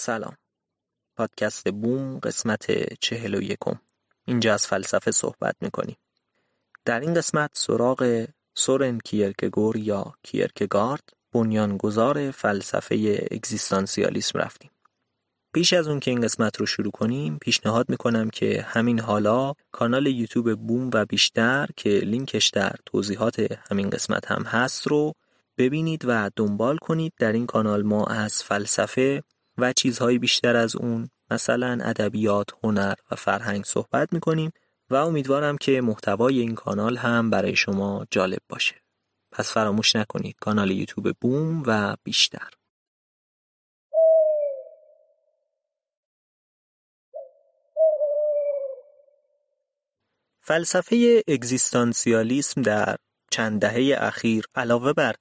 سلام. پادکست بوم قسمت چهل و یکم. اینجا از فلسفه صحبت می‌کنیم. در این قسمت سراغ سورن کیرکگور یا کیرکگارد بنیانگذار فلسفه اگزیستانسیالیسم رفتیم. پیش از اون که این قسمت رو شروع کنیم پیشنهاد می‌کنم که همین حالا کانال یوتیوب بوم و بیشتر که لینکش در توضیحات همین قسمت هم هست رو ببینید و دنبال کنید. در این کانال ما از فلسفه و چیزهای بیشتر از اون مثلا ادبیات، هنر و فرهنگ صحبت می‌کنیم و امیدوارم که محتوای این کانال هم برای شما جالب باشه. پس فراموش نکنید کانال یوتیوب بوم و بیشتر. فلسفه اگزیستانسیالیسم در چند دهه اخیر علاوه بر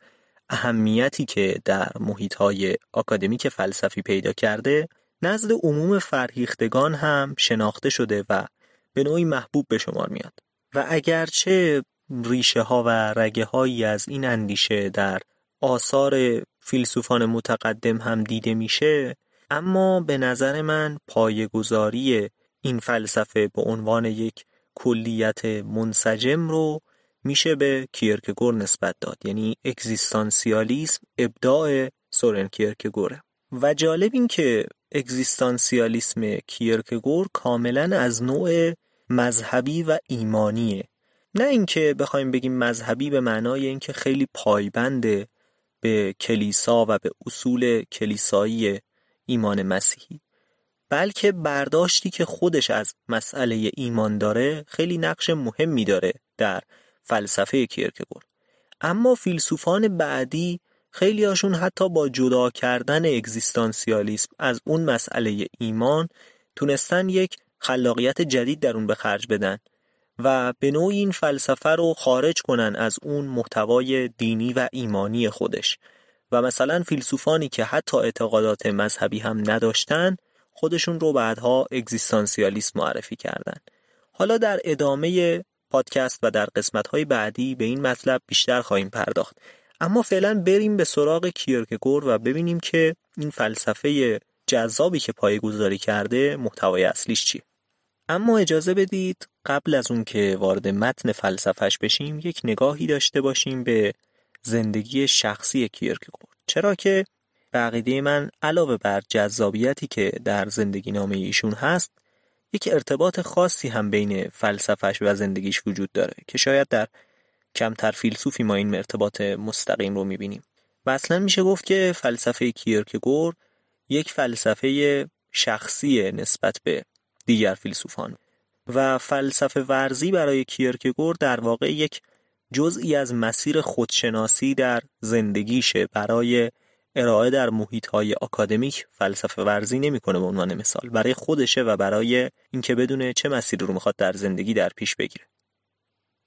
اهمیتی که در محیطهای آکادمیک فلسفی پیدا کرده نزد عموم فرهیختگان هم شناخته شده و به نوعی محبوب به شمار میاد. و اگرچه ریشه ها و رگه هایی از این اندیشه در آثار فیلسوفان متقدم هم دیده میشه اما به نظر من پایگذاری این فلسفه به عنوان یک کلیت منسجم رو میشه به کیرکگور نسبت داد یعنی اگزیستانسیالیسم ابداع سورن کیرکگوره. و جالب این که اگزیستانسیالیسم کیرکگور کاملا از نوع مذهبی و ایمانیه. نه اینکه بخوایم بگیم مذهبی به معنای اینکه خیلی پایبنده به کلیسا و به اصول کلیسایی ایمان مسیحی بلکه برداشتی که خودش از مسئله ایمان داره خیلی نقش مهمی داره در فلسفه کیرکگور اما فیلسوفان بعدی خیلی هاشون حتی با جدا کردن اگزیستانسیالیسم از اون مسئله ایمان تونستن یک خلاقیت جدید در اون به خرج بدن و به نوعی این فلسفه رو خارج کنن از اون محتوای دینی و ایمانی خودش. و مثلا فیلسوفانی که حتی اعتقادات مذهبی هم نداشتن خودشون رو بعدها اگزیستانسیالیسم معرفی کردن. حالا در ادامه پادکست و در قسمت‌های بعدی به این مطلب بیشتر خواهیم پرداخت. اما فعلا بریم به سراغ کیرکگور و ببینیم که این فلسفه جذابی که پای گذاری کرده محتوای اصلیش چیه. اما اجازه بدید قبل از اون که وارد متن فلسفهش بشیم یک نگاهی داشته باشیم به زندگی شخصی کیرکگور چرا که به من علاوه بر جذابیتی که در زندگی نامه ایشون هست یک ارتباط خاصی هم بین فلسفهش و زندگیش وجود داره که شاید در کمتر فیلسوفی ما این ارتباط مستقیم رو می‌بینیم. و اصلا میشه گفت که فلسفه کیرکگور یک فلسفه شخصی نسبت به دیگر فیلسوفان. و فلسفه ورزی برای کیرکگور در واقع یک جزئی از مسیر خودشناسی در زندگیشه برای ارائه در محیط های آکادمیک فلسفه ورزی نمی‌کنه به عنوان مثال. برای خودشه و برای اینکه بدونه چه مسیری رو می‌خواد در زندگی در پیش بگیره.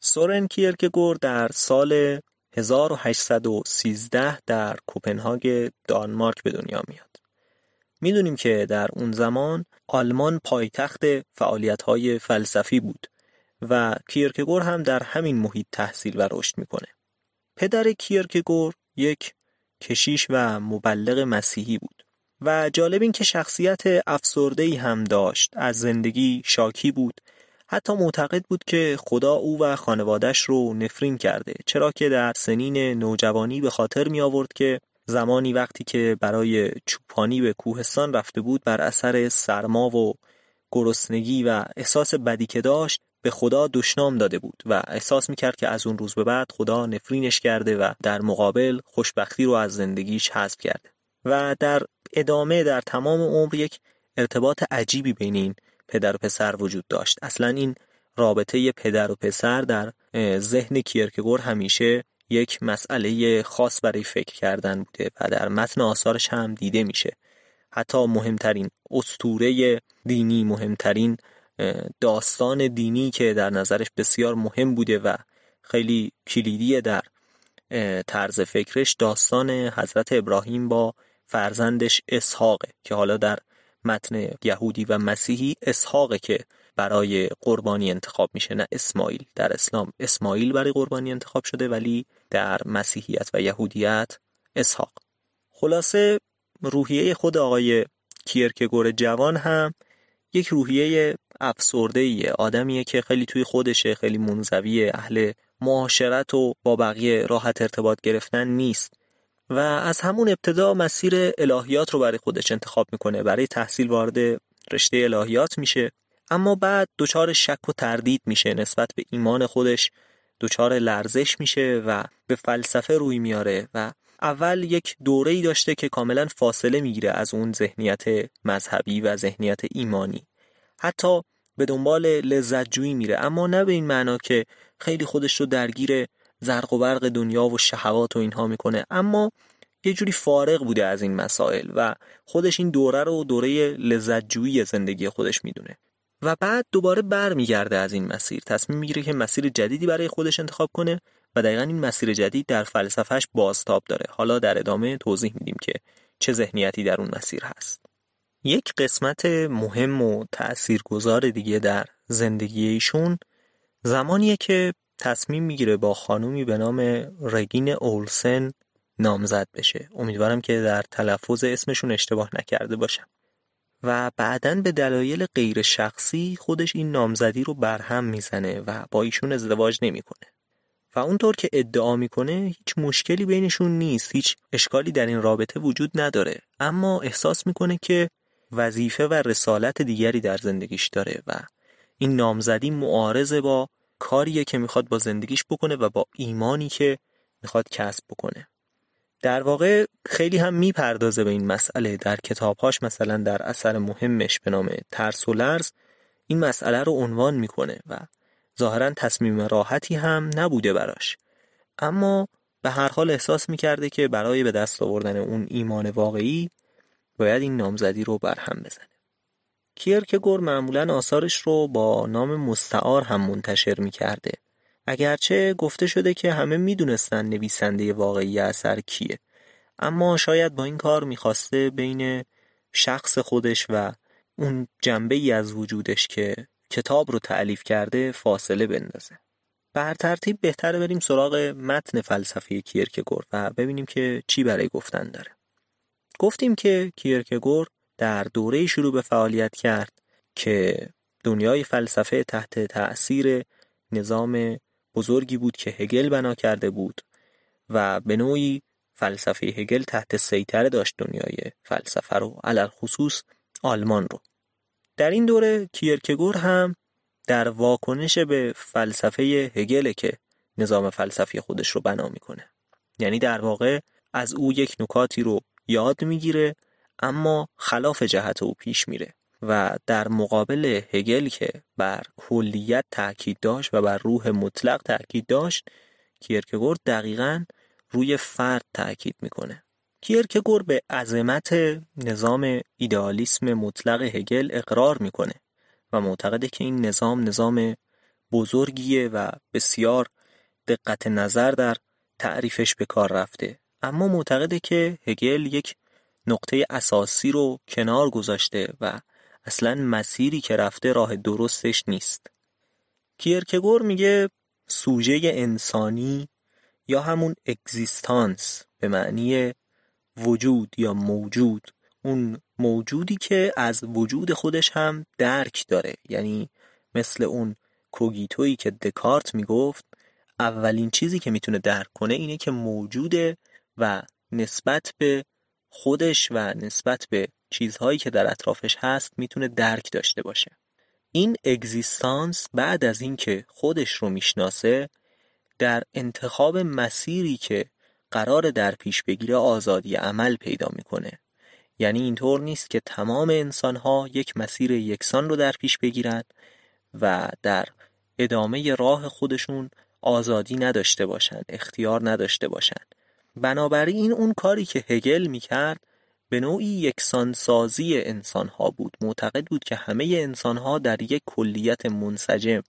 سورن کیرکگور در سال 1813 در کوپنهاگ دانمارک به دنیا میاد. می‌دونیم که در اون زمان آلمان پایتخت فعالیت های فلسفی بود و کیرکگور هم در همین محیط تحصیل و رشد می‌کنه. پدر کیرکگور یک کشیش و مبلغ مسیحی بود. و جالب این که شخصیت افسرده هم داشت. از زندگی شاکی بود. حتی معتقد بود که خدا او و خانوادش رو نفرین کرده. چرا که در سنین نوجوانی به خاطر می آورد که زمانی وقتی که برای چوپانی به کوهستان رفته بود بر اثر سرما و گرسنگی و احساس بدی که داشت به خدا دشنام داده بود و احساس می‌کرد که از اون روز به بعد خدا نفرینش کرده و در مقابل خوشبختی رو از زندگیش حذف کرده. و در ادامه در تمام عمر یک ارتباط عجیبی بین این پدر و پسر وجود داشت. اصلا این رابطه پدر و پسر در ذهن کیرکگور همیشه یک مسئله خاص برای فکر کردن بوده و در متن آثارش هم دیده میشه. حتی مهمترین استوره دینی مهمترین داستان دینی که در نظرش بسیار مهم بوده و خیلی کلیدیه در طرز فکرش داستان حضرت ابراهیم با فرزندش اسحاقه که حالا در متن یهودی و مسیحی اسحاقه که برای قربانی انتخاب میشه نه اسماعیل. در اسلام اسماعیل برای قربانی انتخاب شده ولی در مسیحیت و یهودیت اسحاق. خلاصه روحیه خود آقای کیرکگور جوان هم یک روحیه افسرده ایه آدمیه که خیلی توی خودشه خیلی منزوی اهل معاشرت و با بقیه راحت ارتباط گرفتن نیست. و از همون ابتدا مسیر الهیات رو برای خودش انتخاب می‌کنه. برای تحصیل وارد رشته الهیات میشه. اما بعد دچار شک و تردید میشه. نسبت به ایمان خودش دچار لرزش میشه و به فلسفه روی میاره و اول یک دوره ای داشته که کاملا فاصله می‌گیره از اون ذهنیت مذهبی و ذهنیت ایمانی. حتی به دنبال لذت جویی میره. اما نه به این معنا که خیلی خودش رو درگیر زرق و برق دنیا و شهوات و اینها می‌کنه. اما یه جوری فارغ بوده از این مسائل و خودش این دوره رو دوره لذت جویی زندگی خودش می‌دونه. و بعد دوباره برمیگرده از این مسیر. تصمیم می‌گیره که مسیر جدیدی برای خودش انتخاب کنه و دقیقا این مسیر جدید در فلسفهش بازتاب داره. حالا در ادامه توضیح میدیم که چه ذهنیتی در اون مسیر هست. یک قسمت مهم و تأثیرگذار دیگه در زندگی ایشون زمانیه که تصمیم می‌گیره با خانومی به نام رگین اولسن نامزد بشه. امیدوارم که در تلفظ اسمشون اشتباه نکرده باشم. و بعدا به دلایل غیر شخصی خودش این نامزدی رو برهم می‌زنه و با ایشون ازدواج نمی‌کنه. و اونطور که ادعا می‌کنه هیچ مشکلی بینشون نیست هیچ اشکالی در این رابطه وجود نداره. اما احساس می‌کنه که وظیفه و رسالت دیگری در زندگیش داره و این نامزدی معارضه با کاریه که می‌خواد با زندگیش بکنه و با ایمانی که می‌خواد کسب بکنه. در واقع خیلی هم می‌پردازه به این مسئله. در کتابهاش مثلا در اثر مهمش به نام ترس و لرز این مسئله رو عنوان می‌کنه و ظاهرا تصمیم راحتی هم نبوده براش. اما به هر حال احساس می‌کرده که برای به دست آوردن اون ایمان واقعی باید این نامزدی رو برهم بزنه. کیرکگور معمولا آثارش رو با نام مستعار هم منتشر می‌کرده. اگرچه گفته شده که همه می‌دونستن نویسنده واقعی اثر کیه. اما شاید با این کار می‌خواسته بین شخص خودش و اون جنبه ای از وجودش که کتاب رو تعلیف کرده فاصله بندازه. بر ترتیب بهتره بریم سراغ متن فلسفه کیرکگور و ببینیم که چی برای گفتن داره. گفتیم که کیرکگور در دوره شروع به فعالیت کرد که دنیای فلسفه تحت تأثیر نظام بزرگی بود که هگل بنا کرده بود و به نوعی فلسفه هگل تحت سیطره داشت دنیای فلسفه رو علل خصوص آلمان رو. در این دوره کیرکگور هم در واکنش به فلسفه هگل که نظام فلسفی خودش رو بنا می‌کنه. یعنی در واقع از او یک نکاتی رو یاد می‌گیره اما خلاف جهت او پیش میره و در مقابل هگل که بر کلیت تاکید داشت و بر روح مطلق تاکید داشت کیرکگور دقیقا روی فرد تاکید می‌کنه. کیرکگور به عظمت نظام ایدئالیسم مطلق هگل اقرار می‌کنه و معتقده که این نظام نظام بزرگیه و بسیار دقت نظر در تعریفش به کار رفته. اما معتقده که هگل یک نقطه اساسی رو کنار گذاشته و اصلا مسیری که رفته راه درستش نیست. کیرکگور میگه سوژه انسانی یا همون اگزیستانس به معنی وجود یا موجود اون موجودی که از وجود خودش هم درک داره. یعنی مثل اون کوگیتویی که دکارت می‌گفت اولین چیزی که می‌تونه درک کنه اینه که موجوده و نسبت به خودش و نسبت به چیزهایی که در اطرافش هست می‌تونه درک داشته باشه. این اگزیستانس بعد از اینکه خودش رو می‌شناسه در انتخاب مسیری که قرار در پیش بگیره آزادی عمل پیدا می‌کنه. یعنی اینطور نیست که تمام انسان ها یک مسیر یکسان رو در پیش بگیرند و در ادامه راه خودشون آزادی نداشته باشند اختیار نداشته باشند بنابراین اون کاری که هگل می‌کرد به نوعی یکسانسازی انسان ها بود. معتقد بود که همه انسان ها در یک کلیت منسجم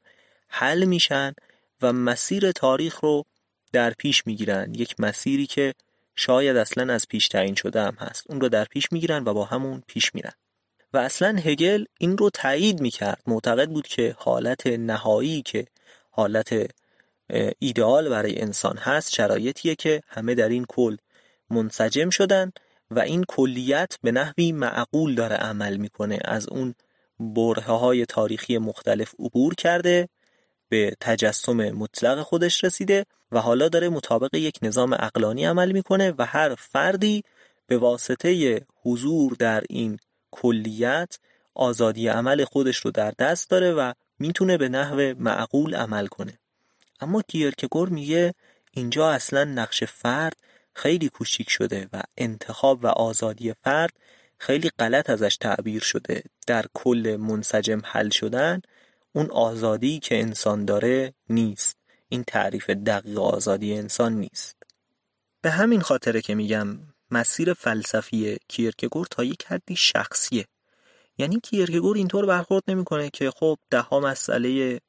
حل میشن و مسیر تاریخ رو در پیش می‌گیرن. یک مسیری که شاید اصلا از پیش تعیین شده هم هست. اون رو در پیش می‌گیرن و با همون پیش میرن. و اصلا هگل این رو تایید می‌کرد. معتقد بود که حالت نهایی که حالت ایدئال برای انسان هست شرایطیه که همه در این کل منسجم شدن و این کلیت به نحوی معقول داره عمل می‌کنه. از اون بره های تاریخی مختلف عبور کرده به تجسم مطلق خودش رسیده و حالا داره مطابق یک نظام اقلانی عمل می‌کنه و هر فردی به واسطه حضور در این کلیت آزادی عمل خودش رو در دست داره و می‌تونه به نحو معقول عمل کنه. اما کیرکگور میگه اینجا اصلا نقش فرد خیلی کوچیک شده و انتخاب و آزادی فرد خیلی غلط ازش تعبیر شده. در کل منسجم حل شدن اون آزادی که انسان داره نیست. این تعریف دقیق آزادی انسان نیست. به همین خاطره که میگم مسیر فلسفی کیرکگور تا یک حدی شخصیه. یعنی کیرکگور اینطور برخورد نمی‌کنه که خب ده ها مسئله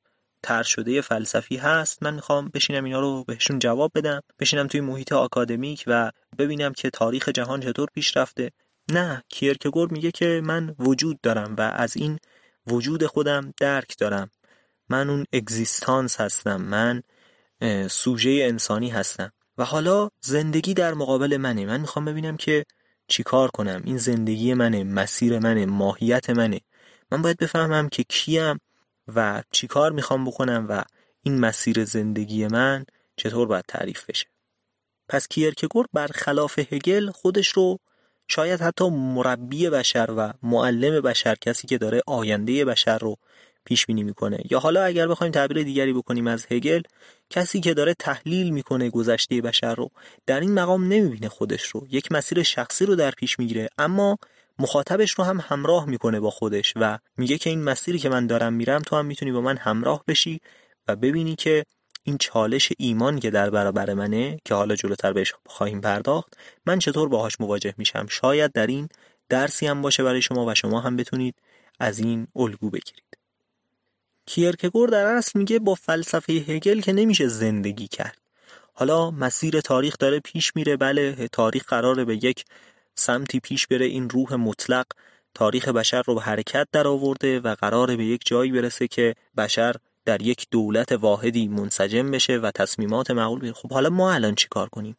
تر شده فلسفی هست من می‌خوام بشینم اینا رو بهشون جواب بدم بشینم توی محیط آکادمیک و ببینم که تاریخ جهان چطور پیش رفته. نه کیرکگور میگه که من وجود دارم و از این وجود خودم درک دارم. من اون اگزیستانس هستم من سوژه انسانی هستم. و حالا زندگی در مقابل منه. من می‌خوام ببینم که چیکار کنم. این زندگی منه مسیر منه ماهیت منه. من باید بفهمم که کیم. و چیکار می‌خوام بکنم و این مسیر زندگی من چطور باید تعریف بشه. پس کیرکگور برخلاف هگل خودش رو شاید حتی مربی بشر و معلم بشر کسی که داره آینده بشر رو پیش بینی می‌کنه. یا حالا اگر بخوایم تعبیر دیگری بکنیم از هگل کسی که داره تحلیل می‌کنه گذشته بشر رو در این مقام نمی‌بینه خودش رو. یک مسیر شخصی رو در پیش می‌گیره. اما مخاطبش رو هم همراه می‌کنه با خودش و میگه که این مسیری که من دارم میرم تو هم می‌تونی با من همراه بشی و ببینی که این چالش ایمان که در برابر منه که حالا جلوتر بهش خواهیم پرداخت من چطور باهاش مواجه میشم؟ شاید در این درسی هم باشه برای شما و شما هم بتونید از این الگو بگیرید. کیرکگور در اصل میگه با فلسفه هگل که نمیشه زندگی کرد. حالا مسیر تاریخ داره پیش میره بله تاریخ قراره به یک سمتی پیش بره این روح مطلق تاریخ بشر رو به حرکت در آورده و قراره به یک جایی برسه که بشر در یک دولت واحدی منسجم بشه و تصمیمات معقول بگیره. خب حالا ما الان چی کار کنیم؟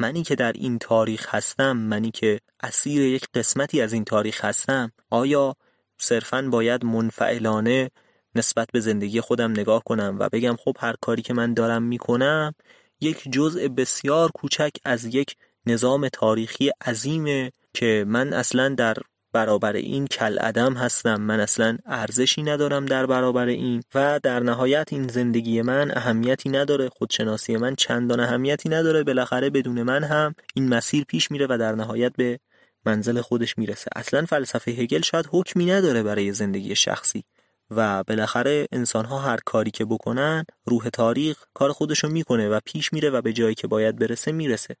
منی که در این تاریخ هستم منی که اسیر یک قسمتی از این تاریخ هستم آیا صرفا باید منفعلانه نسبت به زندگی خودم نگاه کنم و بگم خب هر کاری که من دارم می‌کنم یک جزء بسیار کوچک از یک نظام تاریخی عظیمه که من اصلا در برابر این کل ادم هستم. من اصلا ارزشی ندارم در برابر این و در نهایت این زندگی من اهمیتی نداره. خودشناسی من چندان اهمیتی نداره. بالاخره بدون من هم این مسیر پیش میره و در نهایت به منزل خودش می‌رسه. اصلا فلسفه هگل شاید حکمی نداره برای زندگی شخصی و بالاخره انسان ها هر کاری که بکنن روح تاریخ کار خودشو می‌کنه و پیش میره و به جایی که باید برسه می‌رسه.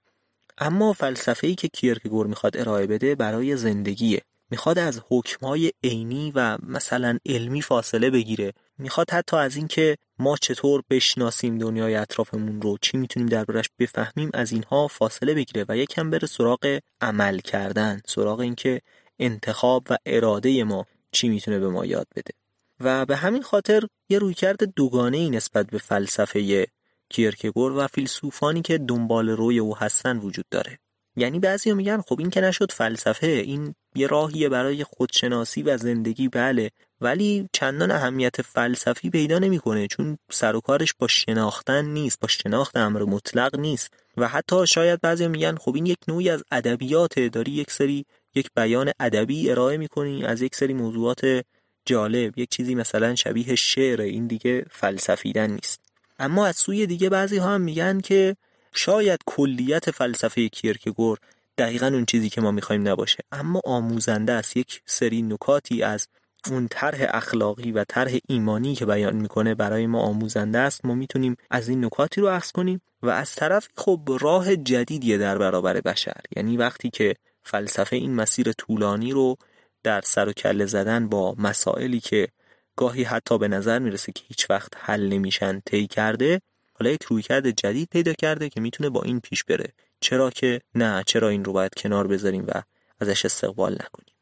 اما فلسفه‌ای که کیرکگور می‌خواد ارائه بده برای زندگیه. می‌خواد از حکمهای عینی و مثلا علمی فاصله بگیره. می‌خواد حتی از اینکه ما چطور بشناسیم دنیای اطرافمون رو چی می‌تونیم دربارش بفهمیم از اینها فاصله بگیره و یکم بره سراغ عمل کردن سراغ اینکه انتخاب و اراده ما چی می‌تونه به ما یاد بده. و به همین خاطر یه رویکرد دوگانه ای نسبت به فلسفه کیرکگور و فیلسوفانی که دنبال روی او هستن وجود داره. یعنی بعضی میگن خب این که نشد فلسفه این یه راهیه برای خودشناسی و زندگی بله ولی چندان اهمیت فلسفی پیدا نمی‌کنه چون سر و کارش با شناختن نیست با شناخت امر مطلق نیست. و حتی شاید بعضی میگن خب این یک نوعی از ادبیات داری یک سری یک بیان ادبی ارائه می‌کنی از یک سری موضوعات جالب یک چیزی مثلا شبیه شعر این دیگه فلسفیدن نیست. اما از سوی دیگه بعضی ها هم میگن که شاید کلیت فلسفه کیرکگور دقیقا اون چیزی که ما می‌خوایم نباشه. اما آموزنده است یک سری نکاتی از اون طرح اخلاقی و طرح ایمانی که بیان می‌کنه برای ما آموزنده است. ما می‌تونیم از این نکاتی رو اخذ کنیم و از طرف خب راه جدیدیه در برابر بشر. یعنی وقتی که فلسفه این مسیر طولانی رو در سر و کله زدن با مسائلی که گاهی حتی به نظر می‌رسه که هیچ وقت حل نمیشن طی کرده حالا یک رویکرد جدید پیدا کرده که می‌تونه با این پیش بره. چرا که؟ نه چرا این رو باید کنار بذاریم و ازش استقبال نکنیم.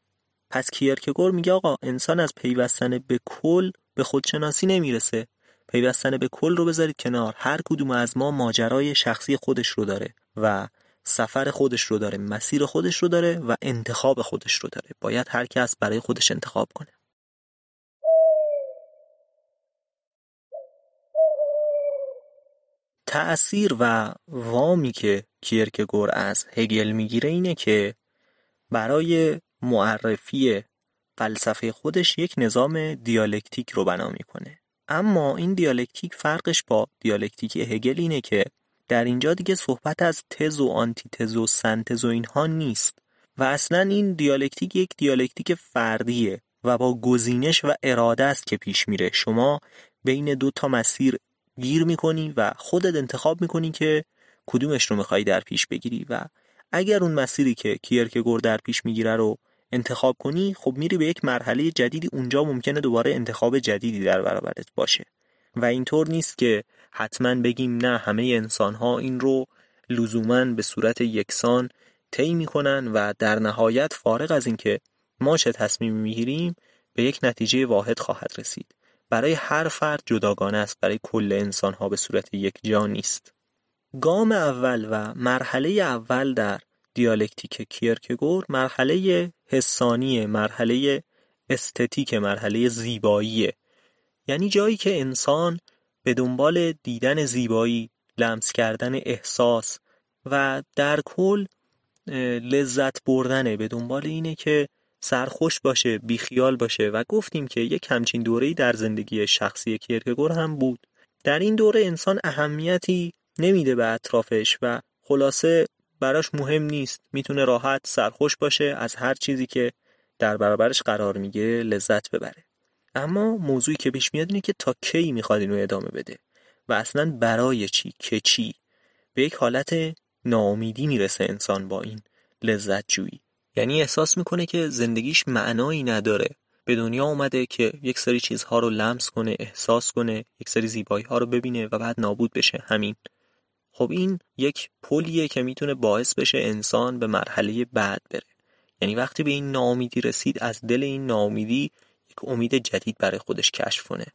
پس کیرکگور میگه آقا انسان از پیوستن به کل به خودشناسی نمی‌رسه. پیوستن به کل رو بذارید کنار. هر کدوم از ما ماجرای شخصی خودش رو داره و سفر خودش رو داره مسیر خودش رو داره و انتخاب خودش رو داره. باید هر کس برای خودش انتخاب کنه. تأثیر و وامی که کیرکگور از هگل می‌گیره اینه که برای معرفی فلسفه خودش یک نظام دیالکتیک رو بنا می‌کنه. اما این دیالکتیک فرقش با دیالکتیک هگل اینه که در اینجا دیگه صحبت از تز و آنتی تز و سنتز و اینها نیست و اصلا این دیالکتیک یک دیالکتیک فردیه و با گزینش و اراده است که پیش میره. شما بین دو تا مسیر گیر می‌کنی و خودت انتخاب می‌کنی که کدومش رو می‌خوای در پیش بگیری و اگر اون مسیری که کیرکگور در پیش می‌گیره رو انتخاب کنی خب میری به یک مرحله جدیدی اونجا ممکنه دوباره انتخاب جدیدی در برابرت باشه. و اینطور نیست که حتما بگیم نه همه انسان ها این رو لزوما به صورت یکسان طی می‌کنن و در نهایت فارغ از اینکه ما چه تصمیمی می‌گیریم به یک نتیجه واحد خواهد رسید. برای هر فرد جداگانه است برای کل انسان ها به صورت یک جا نیست. گام اول و مرحله اول در دیالکتیک کیرکگور مرحله حسانی مرحله استتیک مرحله زیبایی. یعنی جایی که انسان به دنبال دیدن زیبایی لمس کردن احساس و در کل لذت بردنه. به دنبال اینه که سرخوش باشه بیخیال باشه و گفتیم که یک همچین دوره‌ای در زندگی شخصی کیرکگور هم بود. در این دوره انسان اهمیتی نمیده به اطرافش و خلاصه براش مهم نیست. می‌تونه راحت سرخوش باشه از هر چیزی که در برابرش قرار می‌گیره لذت ببره. اما موضوعی که پیش میاد اینه که تا کی می‌خواد اینو ادامه بده و اصلا برای چی که چی؟ به یک حالت ناامیدی می‌رسه انسان با این لذت جویی یعنی احساس می‌کنه که زندگیش معنایی نداره. به دنیا اومده که یک سری چیزها رو لمس کنه احساس کنه یک سری زیبایی ها رو ببینه و بعد نابود بشه. همین. خب این یک پلیه که می‌تونه باعث بشه انسان به مرحله بعد بره. یعنی وقتی به این ناامیدی رسید از دل این ناامیدی یک امید جدید برای خودش کشف کنه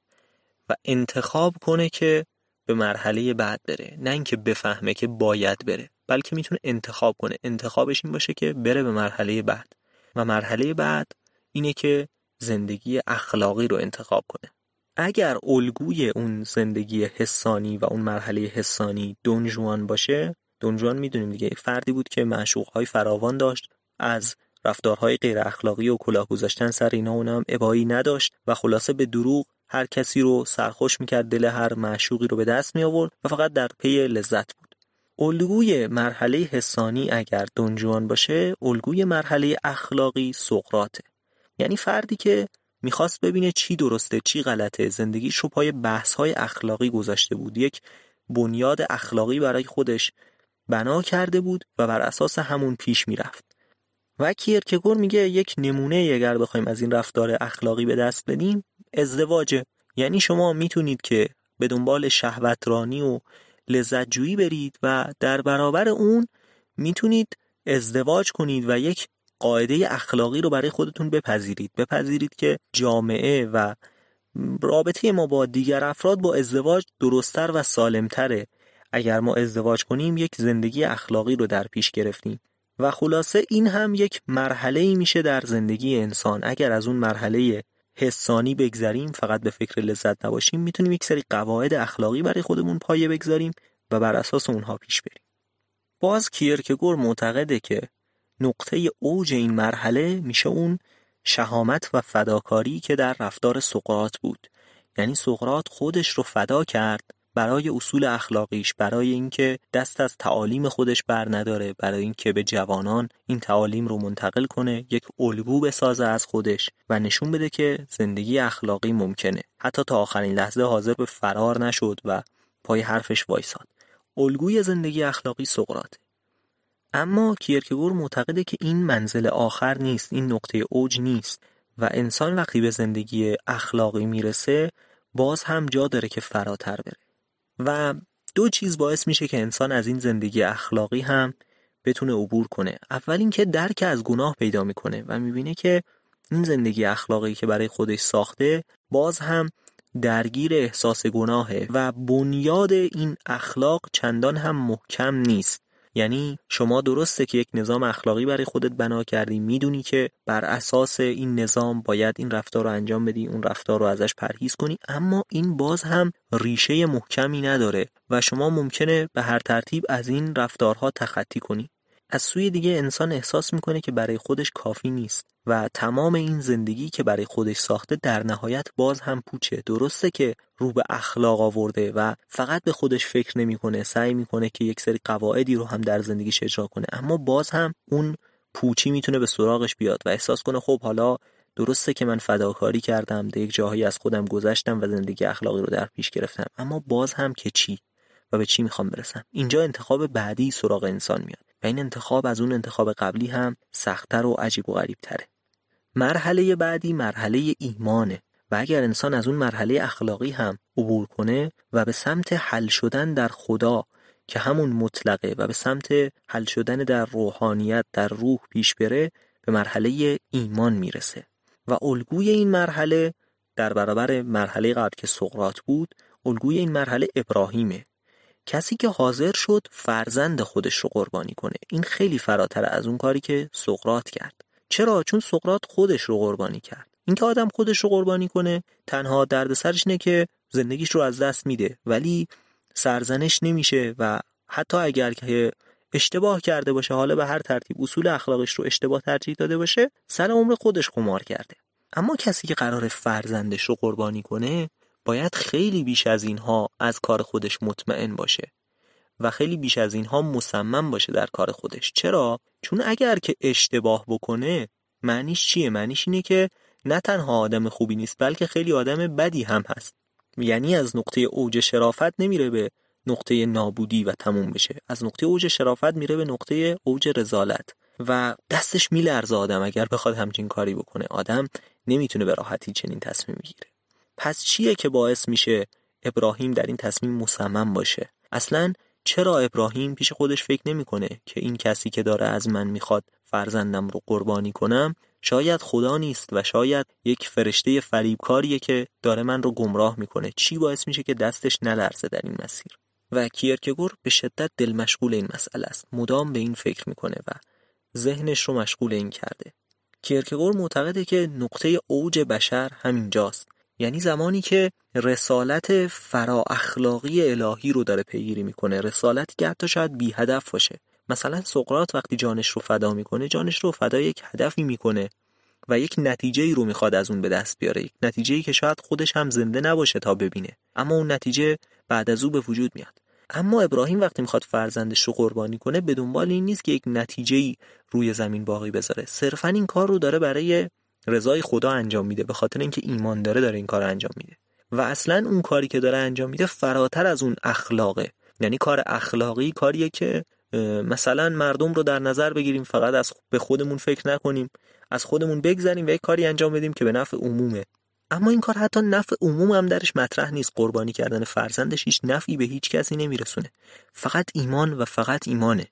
و انتخاب کنه که به مرحله بعد بره. نه اینکه بفهمه که باید بره. بلکه می‌تونه انتخاب کنه. انتخابش این باشه که بره به مرحله بعد. و مرحله بعد اینه که زندگی اخلاقی رو انتخاب کنه. اگر الگوی اون زندگی حسانی و اون مرحله حسانی دونجوان باشه دونجوان می‌دونیم دیگه. فردی بود که معشوقهای فراوان داشت. از رفتارهای غیر اخلاقی و کلاه گذاشتن سر اینا اونم ابایی نداشت. و خلاصه به دروغ هر کسی رو سرخوش می‌کرد. دل هر معشوقی رو به دست می آورد و فقط در پی لذت بود. الگوی مرحله حسانی اگر دنجوان باشه الگوی مرحله اخلاقی سقراته یعنی فردی که می‌خواست ببینه چی درسته چی غلطه زندگیش رو پای بحث های اخلاقی گذاشته بود. یک بنیاد اخلاقی برای خودش بنا کرده بود و بر اساس همون پیش می‌رفت. و کیرکگور میگه یک نمونه اگر بخوایم از این رفتار اخلاقی به دست بدیم ازدواجه. یعنی شما می‌تونید که به دنبال شهوترانی و لذت جویی برید و در برابر اون می‌تونید ازدواج کنید و یک قاعده اخلاقی رو برای خودتون بپذیرید. بپذیرید که جامعه و رابطه ما با دیگر افراد با ازدواج درستتر و سالمتره. اگر ما ازدواج کنیم یک زندگی اخلاقی رو در پیش گرفتیم. و خلاصه این هم یک مرحله ای میشه در زندگی انسان. اگر از اون مرحله حسانی بگذریم فقط به فکر لذت نباشیم. می‌تونیم یک سری قواعد اخلاقی برای خودمون پایه بگذاریم و بر اساس اونها پیش بریم. باز کیرکگور معتقده که نقطه اوج این مرحله میشه اون شهامت و فداکاری که در رفتار سقراط بود. یعنی سقراط خودش رو فدا کرد برای اصول اخلاقیش برای اینکه دست از تعالیم خودش بر نداره برای اینکه به جوانان این تعالیم رو منتقل کنه یک الگو بسازه از خودش و نشون بده که زندگی اخلاقی ممکنه. حتی تا آخرین لحظه حاضر به فرار نشد و پای حرفش وایساد. الگوی زندگی اخلاقی سقراطه اما کیرکگور معتقده که این منزل آخر نیست این نقطه اوج نیست و انسان وقتی به زندگی اخلاقی می‌رسه باز هم جا داره که فراتر بره. و دو چیز باعث میشه که انسان از این زندگی اخلاقی هم بتونه عبور کنه. اول اینکه درک از گناه پیدا می‌کنه و می‌بینه که این زندگی اخلاقی که برای خودش ساخته باز هم درگیر احساس گناهه و بنیاد این اخلاق چندان هم محکم نیست. یعنی شما درسته که یک نظام اخلاقی برای خودت بنا کردی می‌دونی که بر اساس این نظام باید این رفتار رو انجام بدی اون رفتار رو ازش پرهیز کنی اما این باز هم ریشه محکمی نداره و شما ممکنه به هر ترتیب از این رفتارها تخطی کنی. از سوی دیگه انسان احساس می‌کنه که برای خودش کافی نیست. و تمام این زندگی که برای خودش ساخته در نهایت باز هم پوچه. درسته که رو به اخلاق آورده و فقط به خودش فکر نمی‌کنه سعی می‌کنه که یک سری قواعدی رو هم در زندگیش اجرا کنه اما باز هم اون پوچی می‌تونه به سراغش بیاد و احساس کنه خب حالا درسته که من فداکاری کردم در یک جاهایی از خودم گذشتم و زندگی اخلاقی رو در پیش گرفتم اما باز هم که چی و به چی می‌خوام برسم؟ اینجا انتخاب بعدی سراغ انسان میاد و این انتخاب از اون انتخاب قبلی هم سختتر و عجیب و غریب تره مرحله بعدی مرحله ایمانه و اگر انسان از اون مرحله اخلاقی هم عبور کنه و به سمت حل شدن در خدا که همون مطلقه و به سمت حل شدن در روحانیت در روح پیش بره به مرحله ایمان می‌رسه. و الگوی این مرحله در برابر مرحله قبل که سقراط بود الگوی این مرحله ابراهیمه. کسی که حاضر شد فرزند خودش رو قربانی کنه. این خیلی فراتر از اون کاری که سقراط کرد. چرا؟ چون سقراط خودش رو قربانی کرد. اینکه آدم خودش رو قربانی کنه تنها دردسرش اینه که زندگیش رو از دست میده. ولی سرزنش نمیشه و حتی اگر که اشتباه کرده باشه حالا به هر ترتیب اصول اخلاقش رو اشتباه ترجیح داده باشه سر عمر خودش قمار کرده. اما کسی که قرار فرزندش رو قربانی کنه باید خیلی بیش از اینها از کار خودش مطمئن باشه. و خیلی بیش از اینها مصمم باشه در کار خودش. چرا؟ چون اگر که اشتباه بکنه معنیش چیه؟ معنیش اینه که نه تنها آدم خوبی نیست بلکه خیلی آدم بدی هم هست. یعنی از نقطه اوج شرافت نمیره به نقطه نابودی و تموم بشه. از نقطه اوج شرافت میره به نقطه اوج رزالت. و دستش میلرزه آدم. اگر بخواد همچین کاری بکنه آدم نمی‌تونه به راحتی چنین تصمیم بگیره. پس چیه که باعث میشه ابراهیم در این تصمیم مصمم باشه؟ اصلا چرا ابراهیم پیش خودش فکر نمی‌کنه که این کسی که داره از من می‌خواد فرزندم رو قربانی کنم؟ شاید خدا نیست و شاید یک فرشته فریبکاریه که داره من رو گمراه می‌کنه. چی باعث میشه که دستش نلرزه در این مسیر؟ و کیرکگور به شدت دل مشغول این مسئله است. مدام به این فکر می‌کنه و ذهنش رو مشغول این کرده. کیرکگور معتقده که نقطه اوج بشر همینجاست. یعنی زمانی که رسالت فرا اخلاقی الهی رو داره پیگیری می‌کنه. رسالتی که حتی شاید بی هدف باشه. مثلا سقراط وقتی جانش رو فدا می‌کنه جانش رو فدا یک هدفی می‌کنه و یک نتیجه ای رو می‌خواد از اون به دست بیاره. یک نتیجه ای که شاید خودش هم زنده نباشه تا ببینه. اما اون نتیجه بعد از او به وجود میاد. اما ابراهیم وقتی می‌خواد فرزندش رو قربانی کنه به دنبال این نیست که یک نتیجه روی زمین باقی بذاره. صرفا این کار رو داره برای رضای خدا انجام میده به خاطر اینکه ایمان داره داره این کار انجام میده. و اصلا اون کاری که داره انجام میده فراتر از اون اخلاقه. یعنی کار اخلاقی کاریه که مثلا مردم رو در نظر بگیریم فقط از به خودمون فکر نکنیم از خودمون بگذریم و یک کاری انجام بدیم که به نفع عمومه. اما این کار حتی نفع عموم هم درش مطرح نیست. قربانی کردن فرزندش هیچ نفعی به هیچ کسی نمیرسونه. فقط ایمان و فقط ایمانه.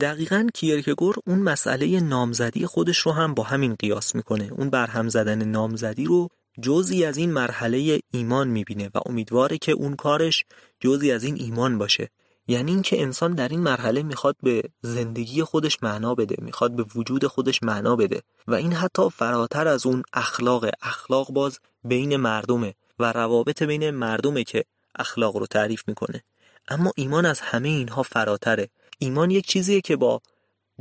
دقیقا کیرکگور اون مسئله نامزدی خودش رو هم با همین قیاس می‌کنه. اون برهم زدن نامزدی رو جزی از این مرحله ایمان می‌بینه و امیدواره که اون کارش جزی از این ایمان باشه. یعنی اینکه انسان در این مرحله می‌خواد به زندگی خودش معنا بده می‌خواد به وجود خودش معنا بده و این حتی فراتر از اون اخلاق. اخلاق باز بین مردمه و روابط بین مردمه که اخلاق رو تعریف می‌کنه. اما ایمان از همه اینها فراتره. ایمان یک چیزیه که با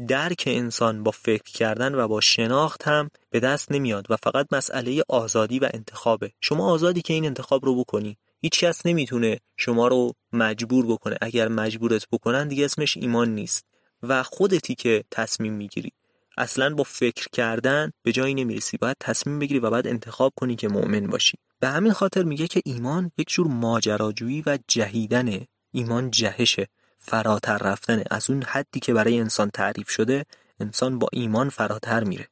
درک انسان با فکر کردن و با شناخت هم به دست نمیاد و فقط مسئله آزادی و انتخابه. شما آزادی که این انتخاب رو بکنی هیچ کس نمی‌تونه شما رو مجبور بکنه. اگر مجبورت بکنن دیگه اسمش ایمان نیست و خودتی که تصمیم می‌گیری. اصلا با فکر کردن به جایی نمی‌رسی. باید تصمیم بگیری و بعد انتخاب کنی که مؤمن باشی. به همین خاطر میگه که ایمان یک جور ماجراجویی و جهیدنه. ایمان جهشه فراتر رفتنه از اون حدی که برای انسان تعریف شده انسان با ایمان فراتر میره.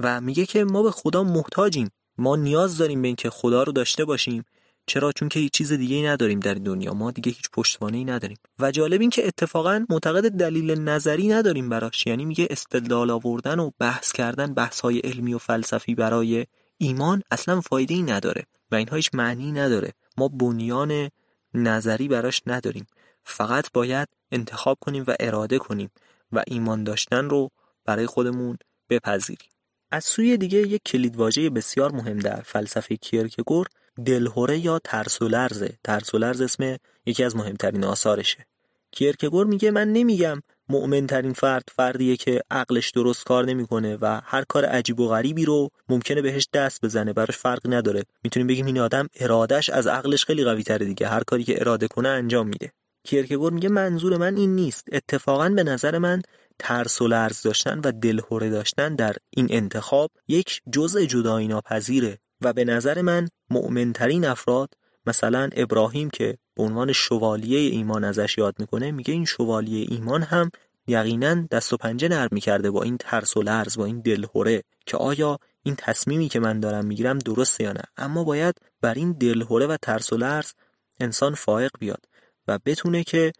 و میگه که ما به خدا محتاجیم. ما نیاز داریم به اینکه خدا رو داشته باشیم. چرا؟ چون که هیچ چیز دیگه ای نداریم در دنیا. ما دیگه هیچ پشتوانه ای نداریم. و جالب این که اتفاقا معتقد دلیل نظری نداریم براش. یعنی میگه استدلال آوردن و بحث کردن بحث های علمی و فلسفی برای ایمان اصلا فایده ای نداره. و اینها هیچ معنی نداره. ما بنیان نظری براش نداریم. فقط باید انتخاب کنیم و اراده کنیم و ایمان داشتن رو برای خودمون بپذیریم. از سوی دیگه یک کلیدواژه بسیار مهم در فلسفه کیرکگور دلهوره یا ترس و لرزه. ترس و لرز اسم یکی از مهمترین آثارشه. کیرکگور میگه من نمیگم مؤمن ترین فرد فردیه که عقلش درست کار نمی‌کنه و هر کار عجیب و غریبی رو ممکنه بهش دست بزنه براش فرق نداره. می‌تونیم بگیم این آدم ارادش از عقلش خیلی قوی تره دیگه. هر کاری که اراده کنه انجام میده. کیرکگور میگه منظور من این نیست. اتفاقا به نظر من ترس و لرز داشتن و دلهوره داشتن در این انتخاب یک جزء جدایی ناپذیره و به نظر من مؤمنترین افراد مثلا ابراهیم که به عنوان شوالیه ایمان ازش یاد می‌کنه میگه این شوالیه ایمان هم یقینا دست و پنجه نرم می‌کرده با این ترس و لرز با این دلهوره که آیا این تصمیمی که من دارم می‌گیرم درسته یا نه؟ اما باید بر این دلهوره و ترس و لرز انسان فائق بیاد و بتونه که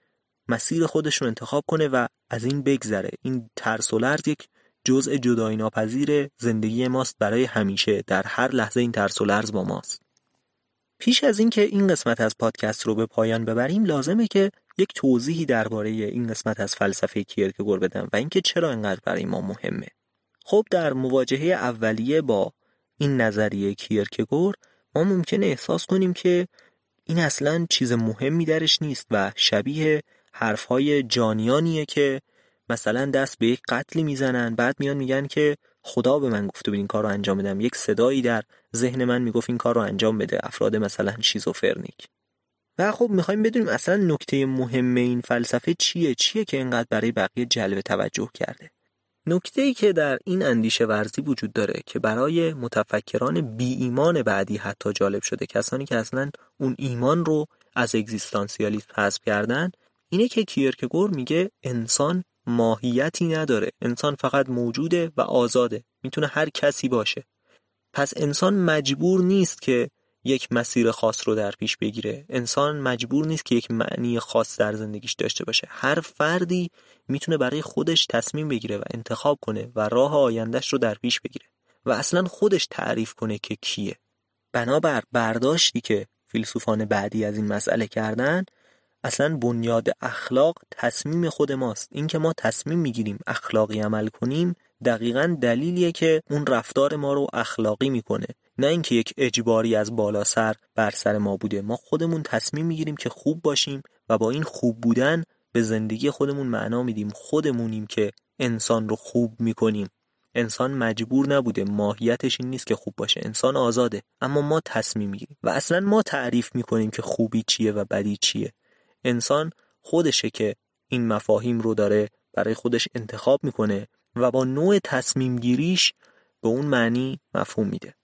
مسیر خودش رو انتخاب کنه و از این بگذره. این ترس و لرز یک جزء جدایی ناپذیر زندگی ماست برای همیشه. در هر لحظه این ترس و لرز با ماست. پیش از اینکه این قسمت از پادکست رو به پایان ببریم لازمه که یک توضیحی درباره این قسمت از فلسفه کیرکگور بدم و اینکه چرا اینقدر برای ما مهمه. خب در مواجهه اولیه با این نظریه کیرکگور ما ممکنه احساس کنیم که این اصلا چیز مهمی درش نیست و شبیه حرفهای جانیانیه که مثلا دست به یک قتلی می‌زنن بعد میان میگن که خدا به من گفته بود این کار رو انجام بدم. یک صدایی در ذهن من می‌گفت این کار رو انجام بده. افراد مثلا شیزوفرنیک. و خب می‌خوایم بدونیم اصلا نکته مهم این فلسفه چیه؟ چیه که اینقدر برای بقیه جلب توجه کرده؟ نکته ای که در این اندیشه ورزی وجود داره که برای متفکران بی ایمان بعدی حتی جالب شده کسانی که اصلا اون ایمان رو از اگزیستانسیالیسم حذف کردن اینه که کیرکگور میگه انسان ماهیتی نداره. انسان فقط موجوده و آزاده. می‌تونه هر کسی باشه. پس انسان مجبور نیست که یک مسیر خاص رو در پیش بگیره. انسان مجبور نیست که یک معنی خاص در زندگیش داشته باشه. هر فردی می‌تونه برای خودش تصمیم بگیره و انتخاب کنه و راه آیندهش رو در پیش بگیره. و اصلا خودش تعریف کنه که کیه. بنابر برداشتی که فیلسوفان بعدی از این مسئله کردن اصلا بنیاد اخلاق تصمیم خود ماست. اینکه ما تصمیم می‌گیریم اخلاقی عمل کنیم دقیقا دلیلیه که اون رفتار ما رو اخلاقی می‌کنه. نه اینکه یک اجباری از بالا سر بر سر ما بوده. ما خودمون تصمیم می‌گیریم که خوب باشیم و با این خوب بودن به زندگی خودمون معنا میدیم. خودمونیم که انسان رو خوب می‌کنیم. انسان مجبور نبوده. ماهیتش این نیست که خوب باشه. انسان آزاده. اما ما تصمیم می‌گیریم. و اصلا ما تعریف می‌کنیم که خوبی چیه و بدی چیه. انسان خودشه که این مفاهیم رو داره برای خودش انتخاب می‌کنه و با نوع تصمیم گیریش به اون معنی مفهوم میده.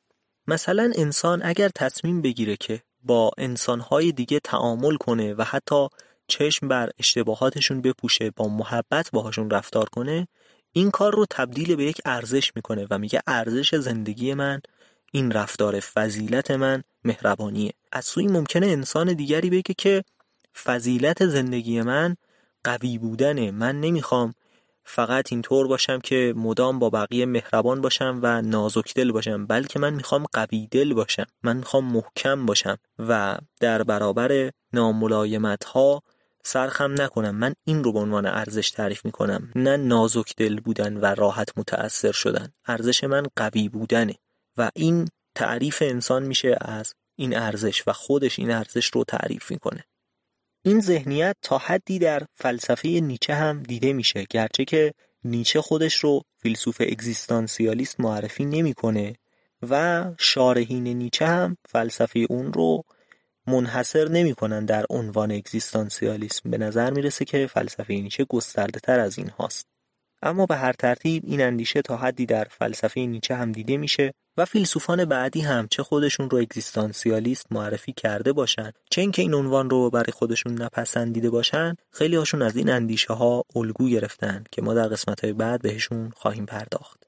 مثلا انسان اگر تصمیم بگیره که با انسانهای دیگه تعامل کنه و حتی چشم بر اشتباهاتشون بپوشه با محبت باهاشون رفتار کنه این کار رو تبدیل به یک ارزش می‌کنه و میگه ارزش زندگی من این رفتار فضیلت من مهربانیه. از سوی ممکنه انسان دیگری بگه که فضیلت زندگی من قوی بودنه. من نمی‌خوام فقط اینطور باشم که مدام با بقیه مهربان باشم و نازک دل باشم بلکه من می‌خوام قوی دل باشم. من می‌خوام محکم باشم و در برابر ناملایمت ها سرخم نکنم. من این رو به عنوان ارزش تعریف می‌کنم. نه نازک دل بودن و راحت متأثر شدن. ارزش من قوی بودنه و این تعریف انسان میشه از این ارزش و خودش این ارزش رو تعریف می‌کنه. این ذهنیت تا حدی در فلسفه نیچه هم دیده میشه گرچه که نیچه خودش رو فیلسوف اگزیستانسیالیست معرفی نمی‌کنه و شارحین نیچه هم فلسفه اون رو منحصر نمی‌کنن در عنوان اگزیستانسیالیسم. به نظر می‌رسه که فلسفه نیچه گسترده تر از این هاست. اما به هر ترتیب این اندیشه تا حدی در فلسفه نیچه هم دیده میشه. و فیلسوفان بعدی هم چه خودشون رو اگزیستانسیالیست معرفی کرده باشن چه اینکه این عنوان رو برای خودشون نپسندیده باشن خیلی هاشون از این اندیشه ها الگو گرفتن که ما در قسمت های بعد بهشون خواهیم پرداخت.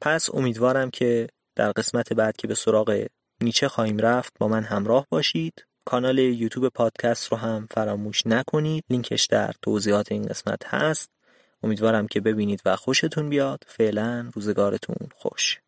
پس امیدوارم که در قسمت بعد که به سراغ نیچه خواهیم رفت با من همراه باشید. کانال یوتیوب پادکست رو هم فراموش نکنید. لینکش در توضیحات این قسمت هست. امیدوارم که ببینید و خوشتون بیاد. فعلا روزگارتون خوش.